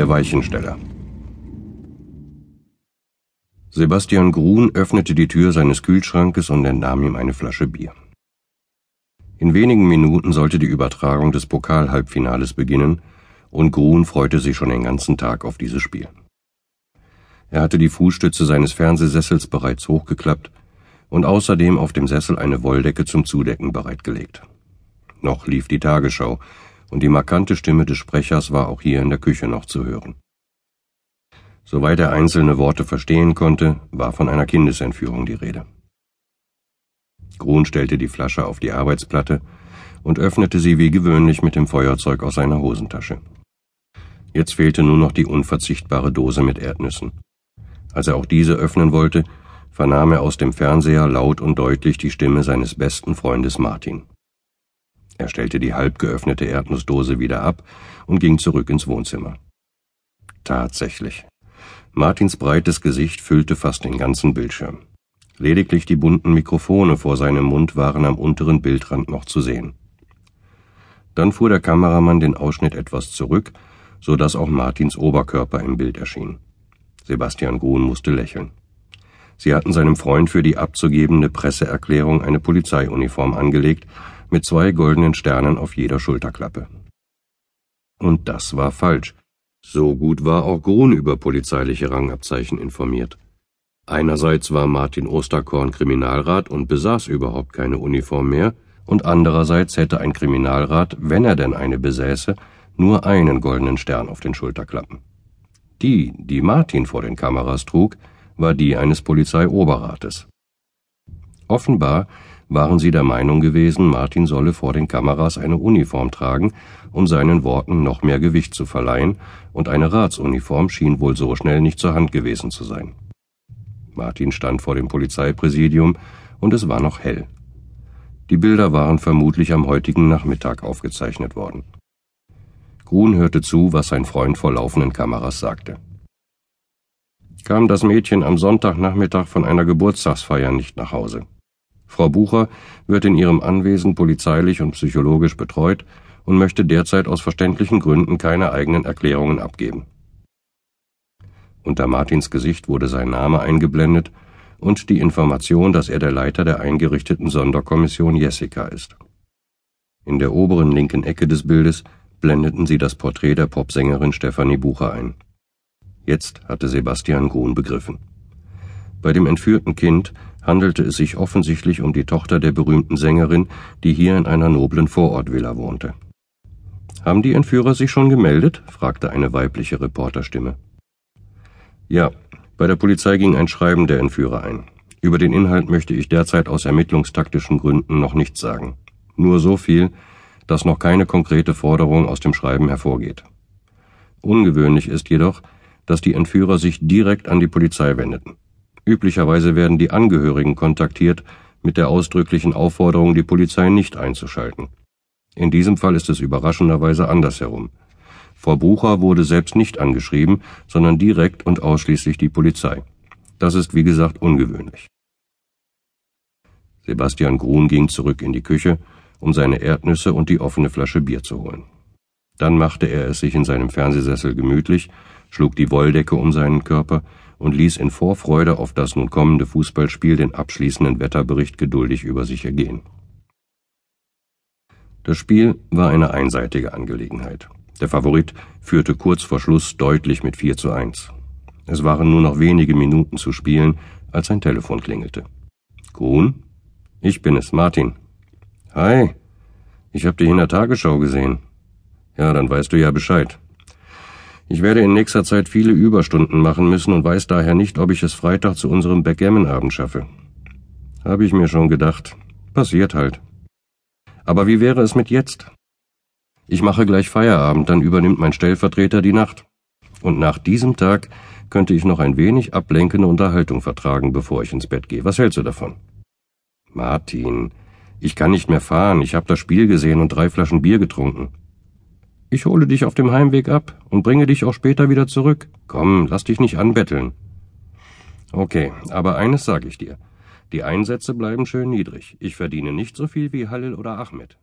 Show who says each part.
Speaker 1: Der Weichensteller. Sebastian Grun öffnete die Tür seines Kühlschrankes und entnahm ihm eine Flasche Bier. In wenigen Minuten sollte die Übertragung des Pokalhalbfinales beginnen, und Grun freute sich schon den ganzen Tag auf dieses Spiel. Er hatte die Fußstütze seines Fernsehsessels bereits hochgeklappt und außerdem auf dem Sessel eine Wolldecke zum Zudecken bereitgelegt. Noch lief die Tagesschau, und die markante Stimme des Sprechers war auch hier in der Küche noch zu hören. Soweit er einzelne Worte verstehen konnte, war von einer Kindesentführung die Rede. Grun stellte die Flasche auf die Arbeitsplatte und öffnete sie wie gewöhnlich mit dem Feuerzeug aus seiner Hosentasche. Jetzt fehlte nur noch die unverzichtbare Dose mit Erdnüssen. Als er auch diese öffnen wollte, vernahm er aus dem Fernseher laut und deutlich die Stimme seines besten Freundes Martin. Er stellte die halb geöffnete Erdnussdose wieder ab und ging zurück ins Wohnzimmer. Tatsächlich. Martins breites Gesicht füllte fast den ganzen Bildschirm. Lediglich die bunten Mikrofone vor seinem Mund waren am unteren Bildrand noch zu sehen. Dann fuhr der Kameramann den Ausschnitt etwas zurück, so dass auch Martins Oberkörper im Bild erschien. Sebastian Grun musste lächeln. Sie hatten seinem Freund für die abzugebende Presseerklärung eine Polizeiuniform angelegt, mit zwei goldenen Sternen auf jeder Schulterklappe. Und das war falsch. So gut war auch Grun über polizeiliche Rangabzeichen informiert. Einerseits war Martin Osterkorn Kriminalrat und besaß überhaupt keine Uniform mehr, und andererseits hätte ein Kriminalrat, wenn er denn eine besäße, nur einen goldenen Stern auf den Schulterklappen. Die, die Martin vor den Kameras trug, war die eines Polizeioberrates. Offenbar waren sie der Meinung gewesen, Martin solle vor den Kameras eine Uniform tragen, um seinen Worten noch mehr Gewicht zu verleihen, und eine Ratsuniform schien wohl so schnell nicht zur Hand gewesen zu sein. Martin stand vor dem Polizeipräsidium, und es war noch hell. Die Bilder waren vermutlich am heutigen Nachmittag aufgezeichnet worden. Grun hörte zu, was sein Freund vor laufenden Kameras sagte. Kam das Mädchen am Sonntagnachmittag von einer Geburtstagsfeier nicht nach Hause. Frau Bucher wird in ihrem Anwesen polizeilich und psychologisch betreut und möchte derzeit aus verständlichen Gründen keine eigenen Erklärungen abgeben. Unter Martins Gesicht wurde sein Name eingeblendet und die Information, dass er der Leiter der eingerichteten Sonderkommission Jessica ist. In der oberen linken Ecke des Bildes blendeten sie das Porträt der Popsängerin Stefanie Bucher ein. Jetzt hatte Sebastian Grun begriffen. Bei dem entführten Kind handelte es sich offensichtlich um die Tochter der berühmten Sängerin, die hier in einer noblen Vorortvilla wohnte. Haben die Entführer sich schon gemeldet? fragte eine weibliche Reporterstimme. Ja, bei der Polizei ging ein Schreiben der Entführer ein. Über den Inhalt möchte ich derzeit aus ermittlungstaktischen Gründen noch nichts sagen. Nur so viel, dass noch keine konkrete Forderung aus dem Schreiben hervorgeht. Ungewöhnlich ist jedoch, dass die Entführer sich direkt an die Polizei wendeten. Üblicherweise werden die Angehörigen kontaktiert mit der ausdrücklichen Aufforderung, die Polizei nicht einzuschalten. In diesem Fall ist es überraschenderweise andersherum. Frau Bucher wurde selbst nicht angeschrieben, sondern direkt und ausschließlich die Polizei. Das ist wie gesagt ungewöhnlich. Sebastian Grun ging zurück in die Küche, um seine Erdnüsse und die offene Flasche Bier zu holen. Dann machte er es sich in seinem Fernsehsessel gemütlich, schlug die Wolldecke um seinen Körper und ließ in Vorfreude auf das nun kommende Fußballspiel den abschließenden Wetterbericht geduldig über sich ergehen. Das Spiel war eine einseitige Angelegenheit. Der Favorit führte kurz vor Schluss deutlich mit 4 zu 1. Es waren nur noch wenige Minuten zu spielen, als sein Telefon klingelte. Grun? Ich bin es, Martin. Hi. Ich hab dich in der Tagesschau gesehen. Ja, dann weißt du ja Bescheid. Ich werde in nächster Zeit viele Überstunden machen müssen und weiß daher nicht, ob ich es Freitag zu unserem Backgammon-Abend schaffe. Habe ich mir schon gedacht. Passiert halt. Aber wie wäre es mit jetzt? Ich mache gleich Feierabend, dann übernimmt mein Stellvertreter die Nacht. Und nach diesem Tag könnte ich noch ein wenig ablenkende Unterhaltung vertragen, bevor ich ins Bett gehe. Was hältst du davon? Martin, ich kann nicht mehr fahren. Ich habe das Spiel gesehen und drei Flaschen Bier getrunken. Ich hole dich auf dem Heimweg ab und bringe dich auch später wieder zurück. Komm, lass dich nicht anbetteln. Okay, aber eines sage ich dir. Die Einsätze bleiben schön niedrig. Ich verdiene nicht so viel wie Halil oder Ahmed.